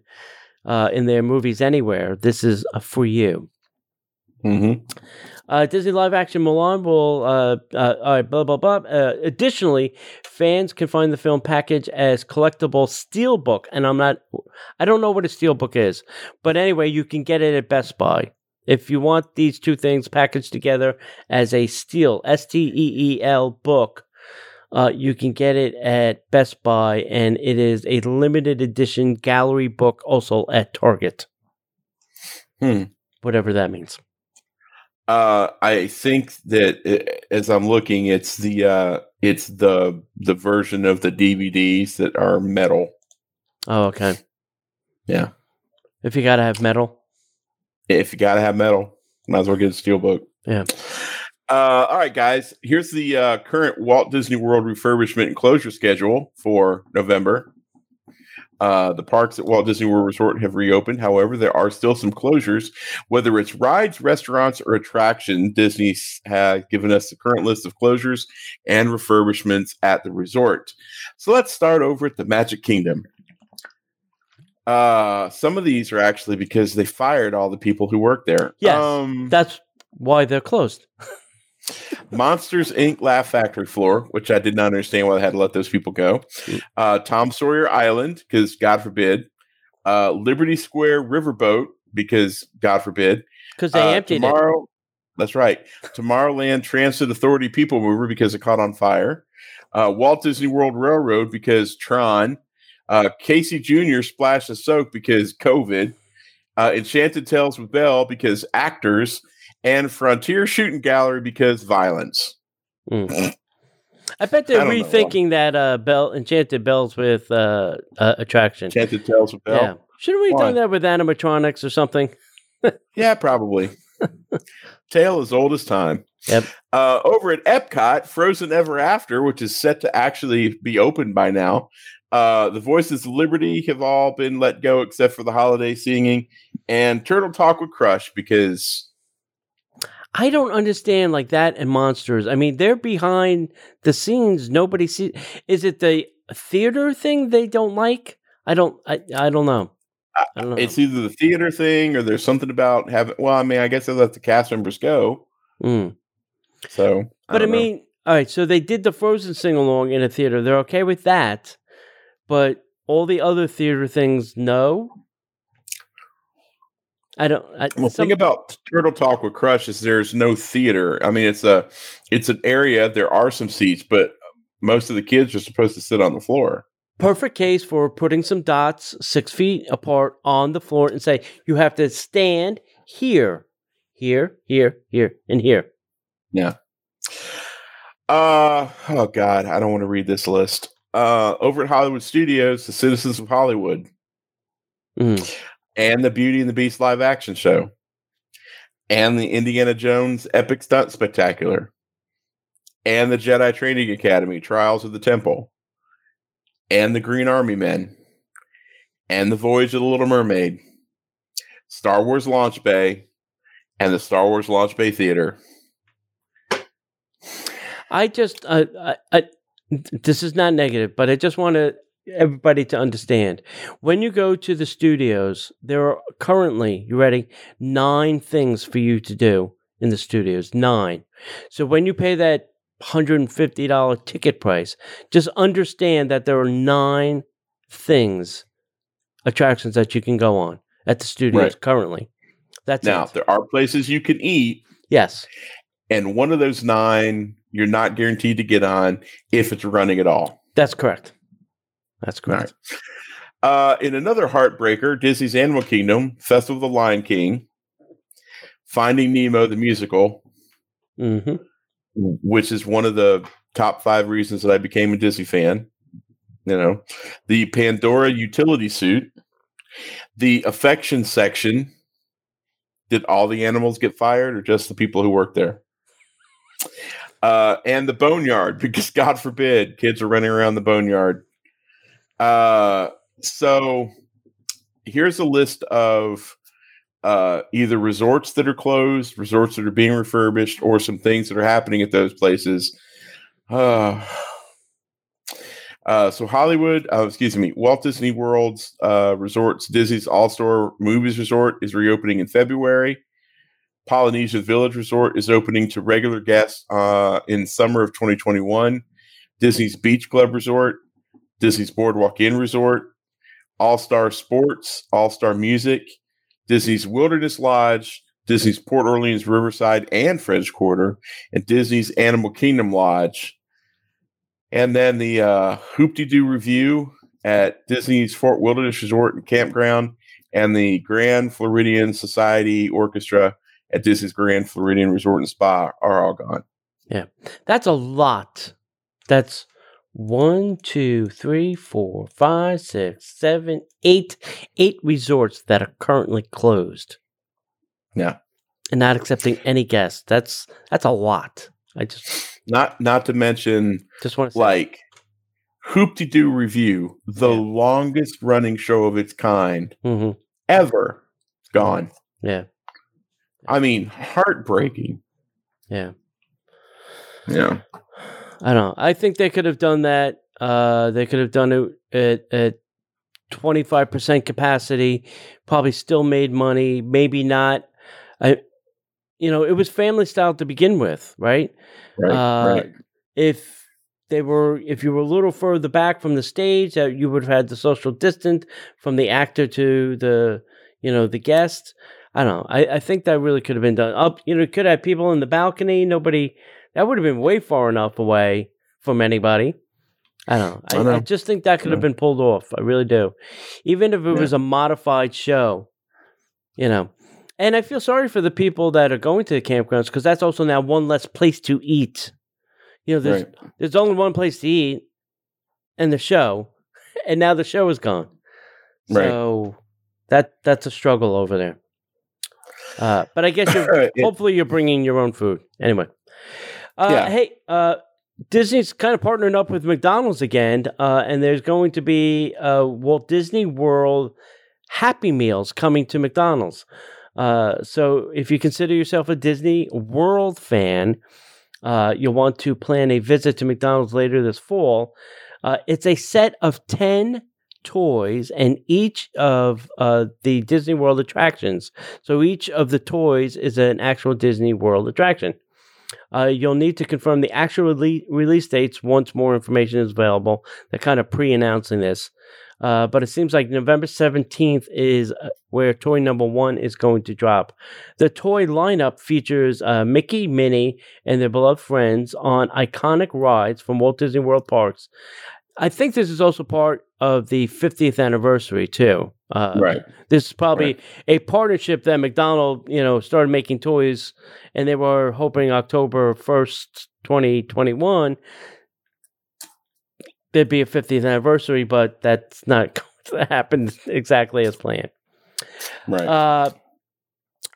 uh, in their movies anywhere, this is uh, for you. Mm-hmm. Uh, Disney live action Mulan will, uh, uh, all right, blah, blah, blah. Uh, additionally, fans can find the film package as collectible steelbook. And I'm not, I don't know what a steelbook is, but anyway, you can get it at Best Buy. If you want these two things packaged together as a steel, S T E E L book, uh, you can get it at Best Buy, and it is a limited edition gallery book also at Target. Hmm. Whatever that means. Uh, I think that it, as I'm looking, it's the uh, it's the the version of the DVDs that are metal. Oh, okay. Yeah. If you gotta have metal. If you gotta have metal, might as well get a steelbook. Yeah. Uh, all right, guys. Here's the uh, current Walt Disney World refurbishment and closure schedule for November. Uh, the parks at Walt Disney World Resort have reopened. However, there are still some closures, whether it's rides, restaurants, or attraction. Disney has given us the current list of closures and refurbishments at the resort. So let's start over at the Magic Kingdom. Uh, some of these are actually because they fired all the people who work there. Yes, Um, That's why they're closed. Monsters Inc. Laugh Factory floor, which I did not understand why they had to let those people go. Uh, Tom Sawyer Island, because God forbid. Uh, Liberty Square Riverboat, because God forbid. Because they Uh, emptied it. tomorrow, That's right. Tomorrowland Transit Authority People Mover because it caught on fire. Uh, Walt Disney World Railroad because Tron. Uh, Casey Jr. Splash 'N' Soak because COVID. Uh, Enchanted Tales with Belle because actors. And Frontier Shooting Gallery because violence. Mm. I bet they're I don't know why. rethinking that uh, Bell Enchanted Bells with uh, uh, attraction. Enchanted Tales with Belle. Yeah, shouldn't we have Why? done that with animatronics or something? Yeah, probably. Tale as old as time. Yep. Uh, over at Epcot, Frozen Ever After, which is set to actually be open by now, uh, the Voices of Liberty have all been let go except for the holiday singing and Turtle Talk with Crush because I don't understand like that and monsters. I mean, they're behind the scenes. Nobody sees. Is it the theater thing they don't like? I don't. I, I don't know. I don't know. it's either the theater thing or there's something about having. Well, I mean, I guess they let the cast members go. Mm. So, But I, don't know. mean, all right. So they did the Frozen sing along in a theater. They're okay with that, but all the other theater things, no. I don't. I, Well, some- thing about Turtle Talk with Crush is there's no theater. I mean, it's a it's an area. There are some seats, but most of the kids are supposed to sit on the floor. perfect case for putting some dots six feet apart on the floor and say you have to stand here, here, here, here, and here. Yeah. Uh oh god, I don't want to read this list. Uh over at Hollywood Studios, the Citizens of Hollywood Mm. And the Beauty and the Beast live action show. And the Indiana Jones Epic Stunt Spectacular. And the Jedi Training Academy Trials of the Temple. And the Green Army Men. And the Voyage of the Little Mermaid. Star Wars Launch Bay and the Star Wars Launch Bay Theater. I just, uh, I, I, this is not negative, but I just want to everybody to understand when you go to the studios, there are currently, you ready, nine things for you to do in the studios. Nine. So when you pay that $150 ticket price, just understand that there are nine things, attractions that you can go on at the studios Right. currently. That's Now, it. there are places you can eat, Yes. and one of those nine you're not guaranteed to get on if it's running at all. That's correct. That's correct. right. Uh, in another heartbreaker, Disney's Animal Kingdom, Festival of the Lion King, Finding Nemo the musical, hmm which is one of the top five reasons that I became a Disney fan. You know, the Pandora utility suit, the affection section. Did all the animals get fired, or just the people who work there? Uh, and the boneyard, because God forbid kids are running around the boneyard. Uh, so here's a list of uh, either resorts that are closed, resorts that are being refurbished, or some things that are happening at those places. Uh, uh, so Hollywood, uh, excuse me, Walt Disney World's uh, resorts, Disney's All Star Movies Resort is reopening in February. Polynesian Village Resort is opening to regular guests uh, in summer of 2021. Disney's Beach Club Resort, Disney's Boardwalk Inn Resort, All Star Sports, All Star Music, Disney's Wilderness Lodge, Disney's Port Orleans Riverside and French Quarter, and Disney's Animal Kingdom Lodge. And then the uh, Hoop-Dee-Doo Revue at Disney's Fort Wilderness Resort and Campground, and the Grand Floridian Society Orchestra at Disney's Grand Floridian Resort and Spa are all gone. Yeah, that's a lot. That's one, two, three, four, five, six, seven, eight, eight resorts that are currently closed. Yeah, and not accepting any guests. That's that's a lot. I just not not to mention just want to like Hoop-Dee-Doo Revue, the Yeah. longest running show of its kind hmm ever, gone. Yeah, I mean, heartbreaking. yeah. Yeah. I don't know. I think they could have done that. Uh, they could have done it at at twenty five percent capacity. Probably still made money. Maybe not. I, you know, it was family style to begin with, right? Right. Uh, right. If they were, if you were a little further back from the stage, uh, you would have had the social distance from the actor to the, you know, the guest. I don't know. I, I think that really could have been done. Up, you know, could have people in the balcony. Nobody. That would have been way far enough away from anybody. I don't know. I, I I, just think that could have been pulled off. I really do. Even if it Yeah. was a modified show, you know. And I feel sorry for the people that are going to the campgrounds because that's also now one less place to eat. You know, there's Right. there's only one place to eat, and the show, and now the show is gone. Right. So that that's a struggle over there. Uh, but I guess you're hopefully you're bringing your own food anyway. Uh, Yeah. Hey, uh, Disney's kind of partnering up with McDonald's again, uh, and there's going to be uh, Walt Disney World Happy Meals coming to McDonald's. Uh, so if you consider yourself a Disney World fan, uh, you'll want to plan a visit to McDonald's later this fall. Uh, it's a set of 10 toys and each of uh, the Disney World attractions. So each of the toys is an actual Disney World attraction. Uh, you'll need to confirm the actual rele- release dates once more information is available. They're kind of pre announcing this. Uh, but it seems like November 17th is uh, where toy number one is going to drop. The toy lineup features uh, Mickey, Minnie, and their beloved friends on iconic rides from Walt Disney World parks. I think this is also part of the 50th anniversary, too. Uh, right. this is probably a partnership that McDonald, you know, started making toys, and they were hoping October first, twenty twenty one, there'd be a 50th anniversary, but that's not going to happen exactly as planned. Right. Uh,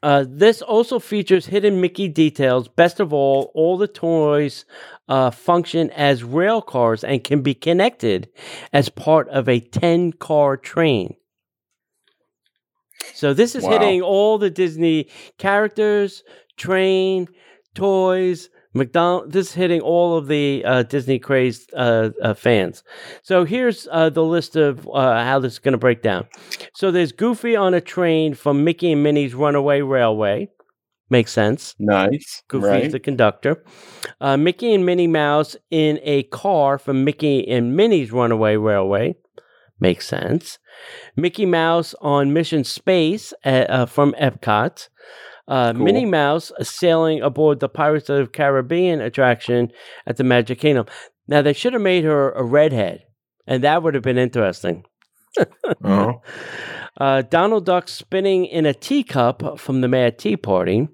uh, this also features hidden Mickey details. Best of all, all the toys uh, function as rail cars and can be connected as part of a 10 car train. So this is Wow. hitting all the Disney characters, train, toys, McDonald. This is hitting all of the uh, Disney crazed uh, uh, fans. So here's uh, the list of uh, how this is going to break down. So there's Goofy on a train from Mickey and Minnie's Runaway Railway. Makes sense. nice. Goofy's right. the conductor. Uh, Mickey and Minnie Mouse in a car from Mickey and Minnie's Runaway Railway. Makes sense. Mickey Mouse on Mission Space uh, uh, from Epcot. Uh, Cool. Minnie Mouse sailing aboard the Pirates of the Caribbean attraction at the Magic Kingdom. Now, they should have made her a redhead, and that would have been interesting. Uh-huh. Uh, Donald Duck spinning in a teacup from the Mad Tea Party.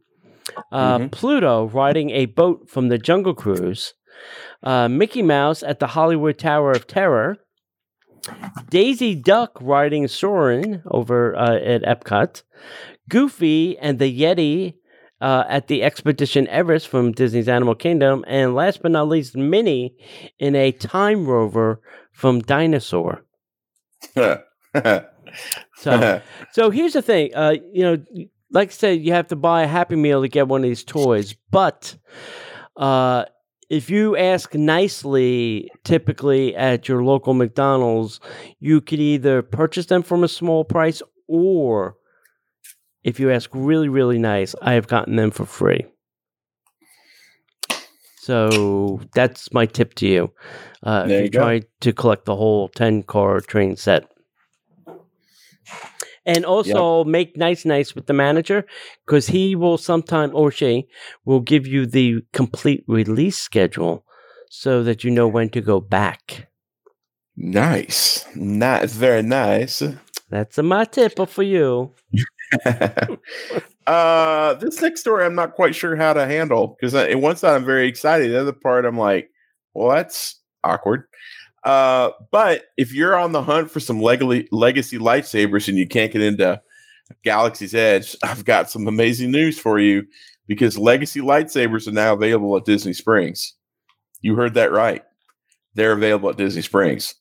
Uh, Mhm. Pluto riding a boat from the Jungle Cruise. Uh, Mickey Mouse at the Hollywood Tower of Terror. Daisy Duck riding Soarin' over uh, at Epcot. Goofy and the Yeti uh, at the Expedition Everest from Disney's Animal Kingdom. And last but not least, Minnie in a time rover from Dinosaur. So, so here's the thing. Uh, you know, like I said, you have to buy a Happy Meal to get one of these toys. But uh, if you ask nicely, typically at your local McDonald's, you could either purchase them from a small price, or if you ask really, really nice, I have gotten them for free. So that's my tip to you. Uh, if you you go. try to collect the whole 10 car train set. And also make nice, nice with the manager because he will sometime or she will give you the complete release schedule so that you know when to go back. nice. Nice. Very nice. That's a my tip for you. uh, this next story, I'm not quite sure how to handle because in one side I'm very excited, the other part I'm like, well, that's awkward. Uh, but if you're on the hunt for some legacy legacy lightsabers and you can't get into Galaxy's Edge, I've got some amazing news for you because legacy lightsabers are now available at Disney Springs. You heard that right. They're available at Disney Springs.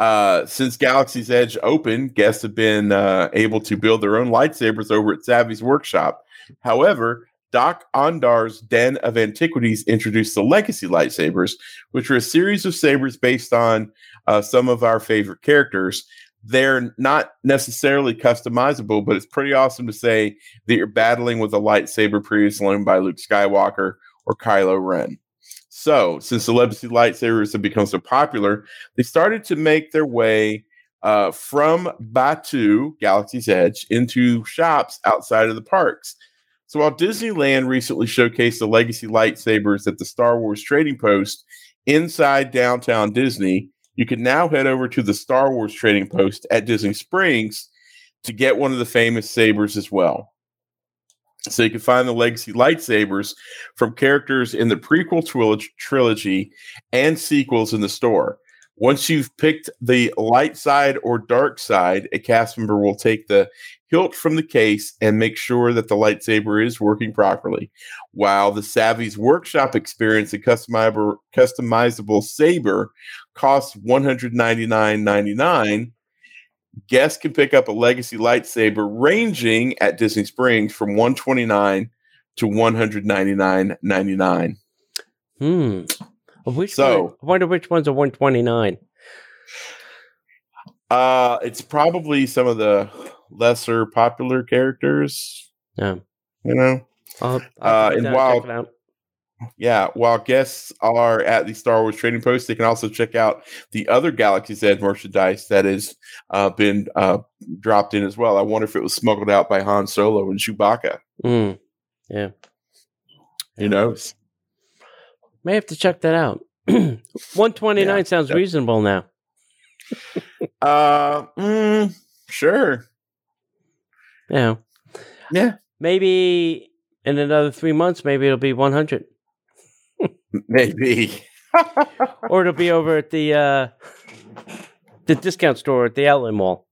Uh, since Galaxy's Edge opened, guests have been uh, able to build their own lightsabers over at Savi's workshop. However, Doc Ondar's Den of Antiquities introduced the Legacy lightsabers, which are a series of sabers based on uh, some of our favorite characters. They're not necessarily customizable, but it's pretty awesome to say that you're battling with a lightsaber previously owned by Luke Skywalker or Kylo Ren. So, since the Legacy lightsabers have become so popular, they started to make their way uh, from Batuu, Galaxy's Edge, into shops outside of the parks. So while Disneyland recently showcased the legacy lightsabers at the Star Wars Trading Post inside downtown Disney, you can now head over to the Star Wars Trading Post at Disney Springs to get one of the famous sabers as well. So you can find the legacy lightsabers from characters in the prequel trilog- trilogy and sequels in the store. Once you've picked the light side or dark side, a cast member will take the hilt from the case and make sure that the lightsaber is working properly. While the Savi's Workshop experience a customizable, customizable saber costs $199.99, guests can pick up a legacy lightsaber ranging at Disney Springs from 129 to 199.99. Hmm. Which So- one, I wonder which ones are 129. Uh, it's probably some of the lesser popular characters. Yeah. You know, I'll, Uh, and while- yeah. While guests are at the Star Wars Trading Post, they can also check out the other Galaxy's Edge merchandise that has uh, been uh, dropped in as well. I wonder if it was smuggled out by Han Solo and Chewbacca. Mm. Yeah. Who knows? May have to check that out. 129 Yeah. sounds reasonable now. Uh, mm, sure. Yeah. Yeah. Maybe in another three months, maybe it'll be 100. Maybe. or it'll be over at the uh, the discount store at the outlet mall.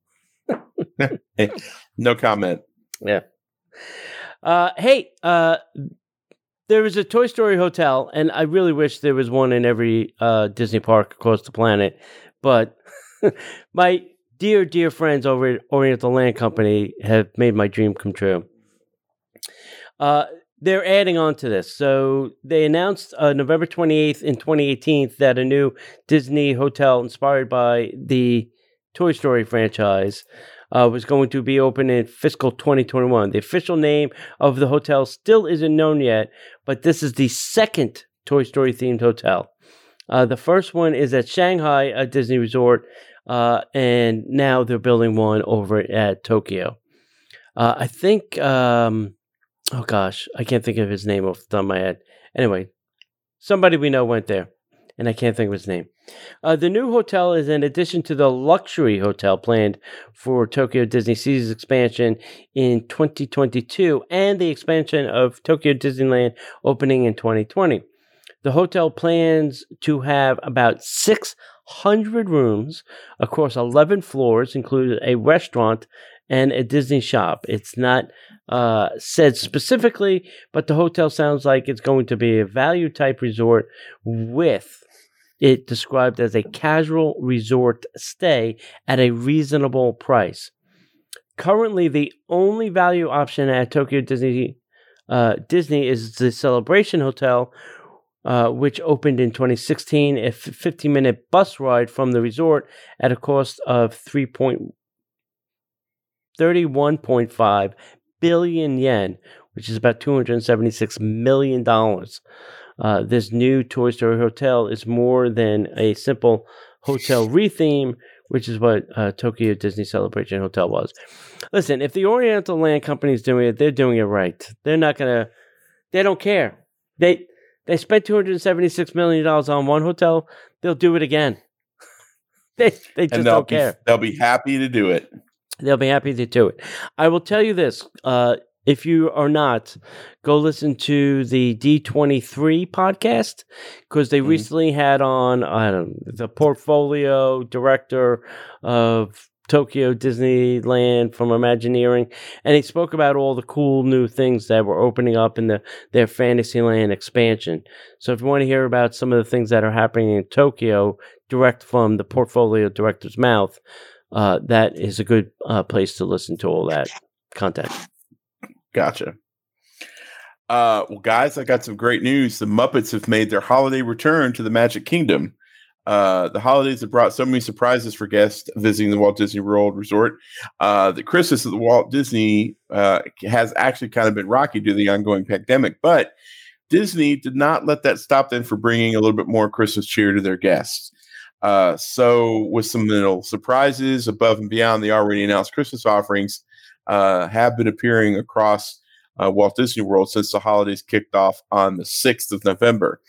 no comment. Yeah. Uh, hey, uh, there was a Toy Story hotel, and I really wish there was one in every uh, Disney park across the planet. But my dear, dear friends over at Oriental Land Company have made my dream come true. Uh, they're adding on to this. So they announced uh, November 28th in 2018 that a new Disney hotel inspired by the Toy Story franchise uh, was going to be open in fiscal 2021. The official name of the hotel still isn't known yet, but this is the second Toy Story themed hotel. Uh, the first one is at Shanghai, a Disney resort, uh, and now they're building one over at Tokyo. Uh, I think, um, oh gosh, I can't think of his name off the top of my head. Anyway, somebody we know went there, and I can't think of his name. Uh, the new hotel is in addition to the luxury hotel planned for Tokyo DisneySea's expansion in 2022 and the expansion of Tokyo Disneyland opening in 2020. The hotel plans to have about 600 rooms across 11 floors, including a restaurant and a Disney shop. It's not uh, said specifically, but the hotel sounds like it's going to be a value type resort with it described as a casual resort stay at a reasonable price. Currently, the only value option at Tokyo Disney uh, Disney is the Celebration Hotel, uh, which opened in 2016, a 15 minute bus ride from the resort at a cost of 3.31.5 billion yen, which is about $276 million. Uh, this new Toy Story Hotel is more than a simple hotel retheme, which is what uh, Tokyo Disney Celebration Hotel was. Listen, if the Oriental Land Company is doing it, they're doing it right. They're not gonna. They don't care. They they spent two hundred seventy six million dollars on one hotel. They'll do it again. they they just don't be, care. They'll be happy to do it. They'll be happy to do it. I will tell you this. Uh, if you are not, go listen to the D23 podcast because they Mhm. recently had on I don't know, the portfolio director of Tokyo Disneyland from Imagineering, and he spoke about all the cool new things that were opening up in the their Fantasyland expansion. So if you want to hear about some of the things that are happening in Tokyo, direct from the portfolio director's mouth, uh, that is a good uh, place to listen to all that content. Gotcha. Uh, well, guys, I got some great news. The Muppets have made their holiday return to the Magic Kingdom. Uh, the holidays have brought so many surprises for guests visiting the Walt Disney World Resort. Uh, the Christmas at the Walt Disney uh, has actually kind of been rocky due to the ongoing pandemic, but Disney did not let that stop them for bringing a little bit more Christmas cheer to their guests. Uh, so, with some little surprises above and beyond the already announced Christmas offerings, uh, have been appearing across uh, Walt Disney World since the holidays kicked off on the 6th of November.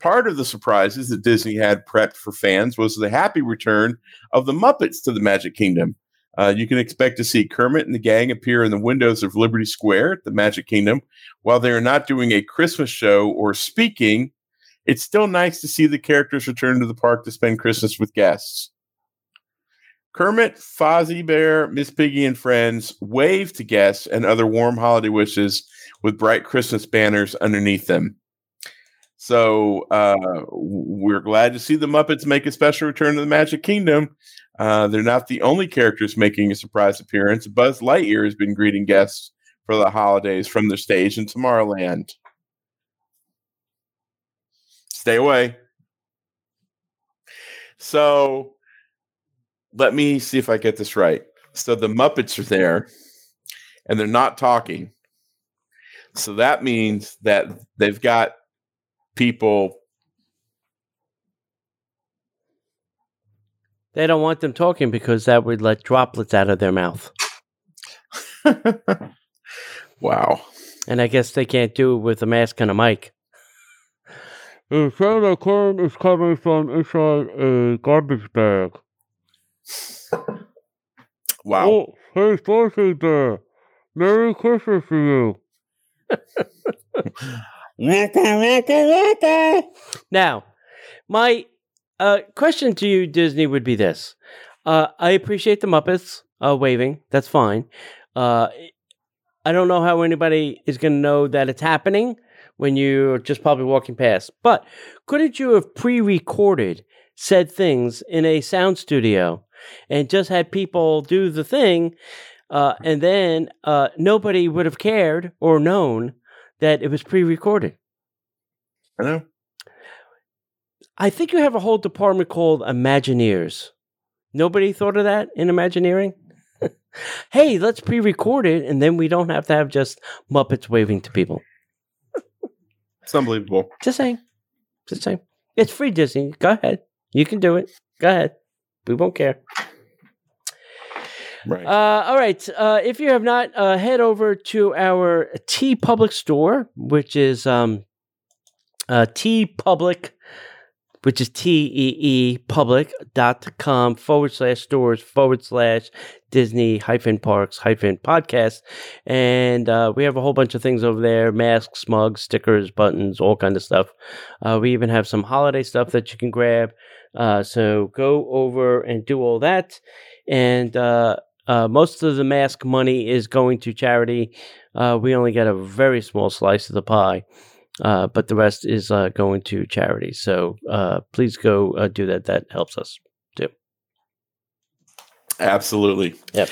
Part of the surprises that Disney had prepped for fans was the happy return of the Muppets to the Magic Kingdom. Uh, you can expect to see Kermit and the gang appear in the windows of Liberty Square at the Magic Kingdom. While they are not doing a Christmas show or speaking, it's still nice to see the characters return to the park to spend Christmas with guests. Kermit, Fozzie Bear, Miss Piggy, and friends wave to guests and other warm holiday wishes with bright Christmas banners underneath them. So uh, we're glad to see the Muppets make a special return to the Magic Kingdom. Uh, they're not the only characters making a surprise appearance. Buzz Lightyear has been greeting guests for the holidays from the stage in Tomorrowland. Stay away. So let me see if I get this right. So the Muppets are there and they're not talking. So that means that they've got people. They don't want them talking because that would let droplets out of their mouth. wow. And I guess they can't do it with a mask and a mic. It sounds like corn is coming from inside a garbage bag. Wow. Oh, hey, Fuzzy there. Merry Christmas to you. Now, my uh, question to you, Disney, would be this: uh, I appreciate the Muppets uh, waving. That's fine. Uh, I don't know how anybody is going to know that it's happening when you're just probably walking past. But couldn't you have pre-recorded said things in a sound studio and just had people do the thing, uh, and then uh, nobody would have cared or known that it was pre-recorded? I know. I think you have a whole department called Imagineers. Nobody thought of that in Imagineering? hey, let's pre record it and then we don't have to have just Muppets waving to people. It's unbelievable. Just saying. Just saying. It's free Disney. Go ahead. You can do it. Go ahead. We won't care. Right. Uh, all right. Uh, if you have not, uh, head over to our TeePublic store, which is um, uh, TeePublic which is T-E-E public.com forward slash stores forward slash Disney hyphen parks hyphen podcast. And uh, we have a whole bunch of things over there, masks, mugs, stickers, buttons, all kind of stuff. Uh, we even have some holiday stuff that you can grab. So go over and do all that. And uh, uh, most of the mask money is going to charity. Uh, we only get a very small slice of the pie, uh, but the rest is uh, going to charity. So uh, please go uh, do that. That helps us too. Absolutely. Yep.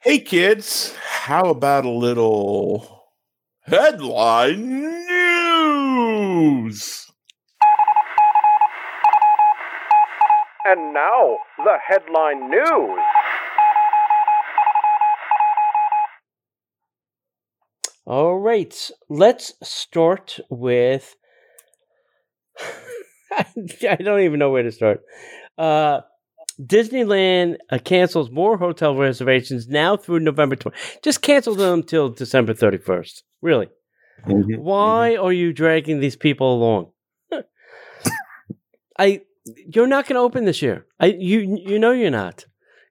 Hey, kids, how about a little headline news? And now, the headline news. All right, let's start with. I don't even know where to start. Uh, Disneyland uh, cancels more hotel reservations now through November 20. Just cancel them till December 31st. Really? Why are you dragging these people along? I you're not going to open this year. I you you know you're not.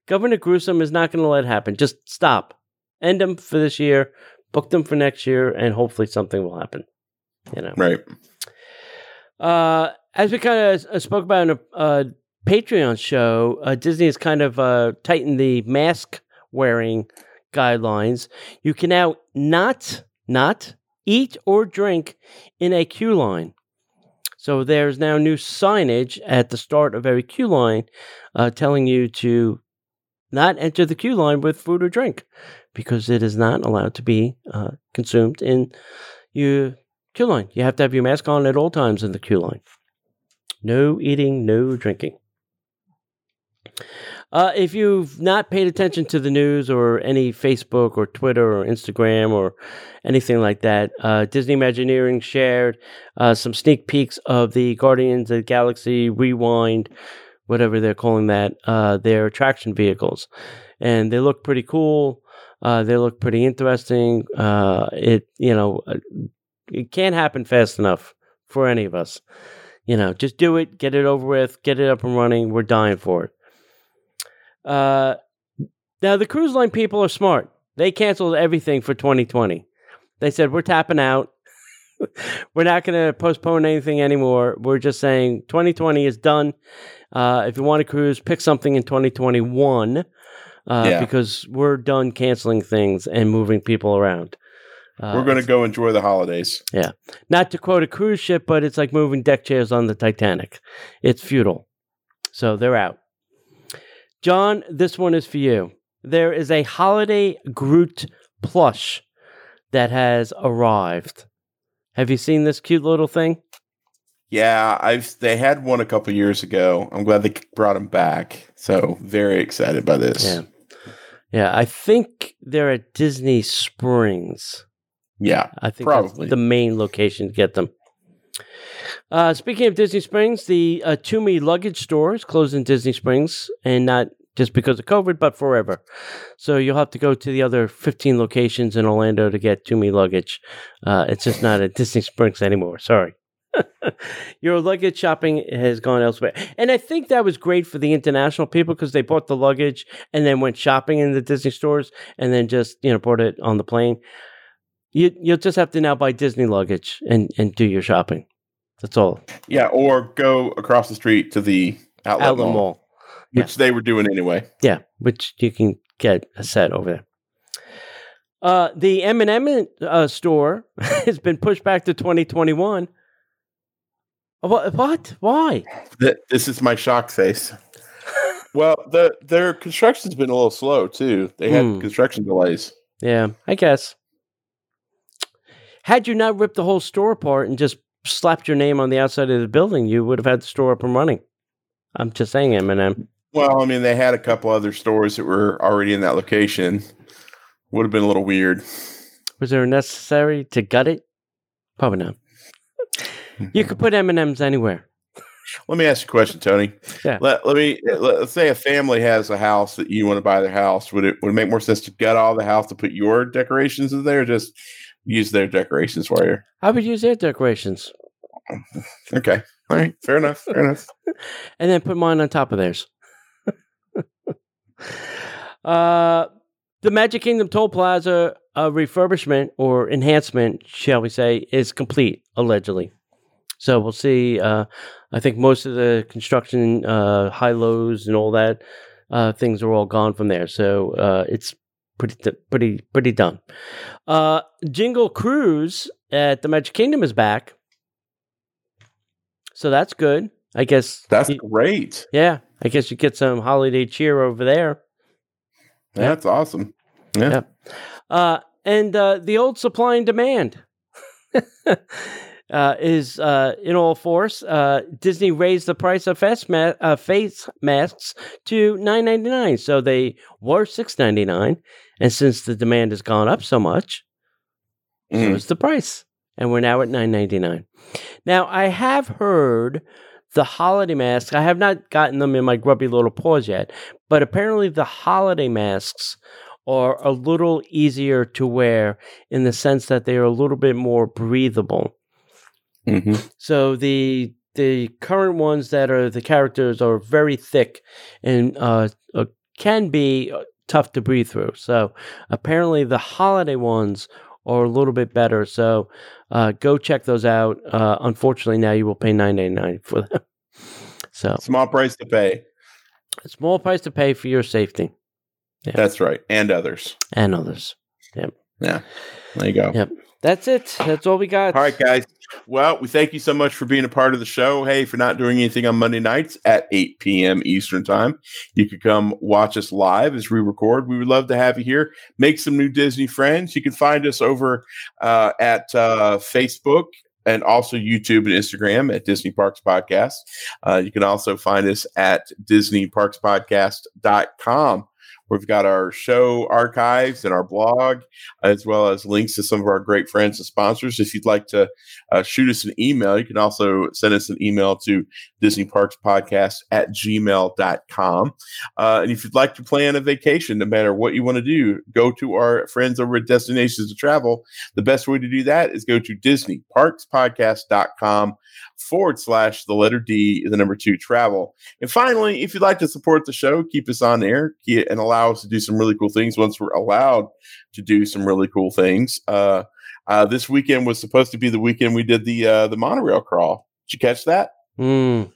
Governor Gruesome is not going to let it happen. Just stop. End them for this year. Book them for next year, and hopefully something will happen. You know. Right. Uh, as we kind of uh, spoke about in a uh, Patreon show, uh, Disney has kind of uh, tightened the mask wearing guidelines. You can now not not eat or drink in a queue line. So there's now new signage at the start of every queue line uh, telling you to not enter the queue line with food or drink because it is not allowed to be uh, consumed in your queue line. You have to have your mask on at all times in the queue line. No eating, no drinking. Uh, if you've not paid attention to the news or any Facebook or Twitter or Instagram or anything like that, uh, Disney Imagineering shared uh, some sneak peeks of the Guardians of the Galaxy Rewind, whatever they're calling that, uh, their attraction vehicles. And they look pretty cool. Uh, they look pretty interesting. Uh, it, you know, it can't happen fast enough for any of us. You know, just do it, get it over with, get it up and running. We're dying for it. Uh, now the cruise line people are smart. They canceled everything for 2020. They said we're tapping out. we're not going to postpone anything anymore. We're just saying 2020 is done. Uh, if you want to cruise, pick something in 2021 uh, Yeah. because we're done canceling things and moving people around. Uh, We're going to go enjoy the holidays. Yeah. Not to quote a cruise ship, but it's like moving deck chairs on the Titanic. It's futile. So they're out. John, this one is for you. There is a holiday Groot plush that has arrived. Have you seen this cute little thing? Yeah, I've they had one a couple years ago. I'm glad they brought him back. So very excited by this. Yeah. Yeah, I think they're at Disney Springs. Yeah. I think Probably. that's the main location to get them. Uh, speaking of Disney Springs, the uh, Tumi luggage store is closed in Disney Springs, and not just because of COVID, but forever. So you'll have to go to the other 15 locations in Orlando to get Tumi luggage. Uh, it's just not at Disney Springs anymore. Sorry. Your luggage shopping has gone elsewhere. And I think that was great for the international people because they bought the luggage and then went shopping in the Disney stores and then just, you know, bought it on the plane. You, you'll just have to now buy Disney luggage and, and do your shopping. That's all. Yeah, or go across the street to the outlet, Outlet mall, Mall. which they were doing anyway. Yeah, which you can get a set over there. Uh, the M&M uh, store has been pushed back to 2021. What? What? Why? Th- This is my shock face. well, the their construction's been a little slow too. They had Hmm. construction delays. Yeah, I guess. Had you not ripped the whole store apart and just slapped your name on the outside of the building, you would have had the store up and running. I'm just saying, M&M. Well, I mean, they had a couple other stores that were already in that location. Would have been a little weird. Was there necessary to gut it? Probably not. You could put M&Ms anywhere. Let me ask you a question, Tony. Yeah. Let, let me let, us say a family has a house that you want to buy their house. Would it would it make more sense to gut all the house to put your decorations in there, or just use their decorations for you? I would use their decorations. Okay. All right, fair enough. Fair enough. and then put mine on top of theirs. uh, the Magic Kingdom Toll Plaza uh, refurbishment or enhancement, shall we say, is complete allegedly. So we'll see. Uh, I think most of the construction, uh, high lows, and all that uh, things are all gone from there. So uh, it's pretty, pretty, pretty done. Uh, Jingle Cruise at the Magic Kingdom is back, so that's good. I guess that's you, great. Yeah, I guess you get some holiday cheer over there. That's awesome. Yeah. yeah. Uh, and uh, the old supply and demand uh, is uh, in all force. Uh, Disney raised the price of face, ma- uh, face masks to nine ninety nine, so they were six ninety nine. And since the demand has gone up so much, mm. so is the price, and we're now at nine ninety nine. Now I have heard the holiday masks. I have not gotten them in my grubby little paws yet, but apparently the holiday masks are a little easier to wear in the sense that they are a little bit more breathable. Mm-hmm. So the the current ones that are the characters are very thick and uh, uh, can be uh, tough to breathe through. So apparently the holiday ones are a little bit better. So uh, go check those out. Uh, unfortunately, now you will pay nine ninety nine for them. so small price to pay. A small price to pay for your safety. Yeah. That's right, and others, and others. Yep. Yeah. There you go. Yep. That's it. That's all we got. All right, guys. Well, we thank you so much for being a part of the show. Hey, for not doing anything on Monday nights at 8 p.m. Eastern Time, you could come watch us live as we record. We would love to have you here. Make some new Disney friends. You can find us over uh, at uh, Facebook and also YouTube and Instagram at Disney Parks Podcast. Uh, you can also find us at DisneyParksPodcast.com. We've got our show archives and our blog, as well as links to some of our great friends and sponsors. If you'd like to uh, shoot us an email, you can also send us an email to Disney Parks Podcast at gmail.com. Uh, and if you'd like to plan a vacation, no matter what you want to do, go to our friends over at Destinations to Travel. The best way to do that is go to DisneyParksPodcast.com forward slash the letter D, the number two travel. And finally, if you'd like to support the show, keep us on air and allow us to do some really cool things once we're allowed to do some really cool things. Uh, uh, this weekend was supposed to be the weekend we did the uh, the monorail crawl. Did you catch that? Mm.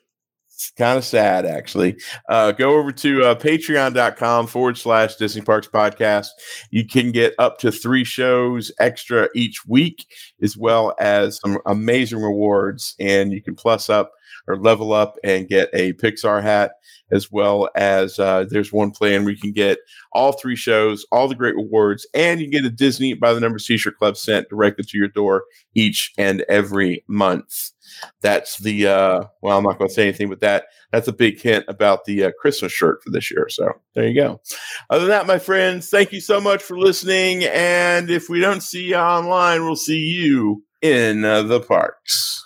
Kind of sad, actually. Uh, go over to uh, patreon.com forward slash Disney Parks Podcast. You can get up to three shows extra each week, as well as some amazing rewards. And you can plus up or level up and get a Pixar hat, as well as uh, there's one plan where you can get all three shows, all the great rewards, and you get a Disney by the Numbers T-shirt club sent directly to your door each and every month. That's the uh, well, I'm not going to say anything, but that that's a big hint about the uh, Christmas shirt for this year. So there you go. Other than that, my friends, thank you so much for listening. And if we don't see you online, we'll see you in uh, the parks.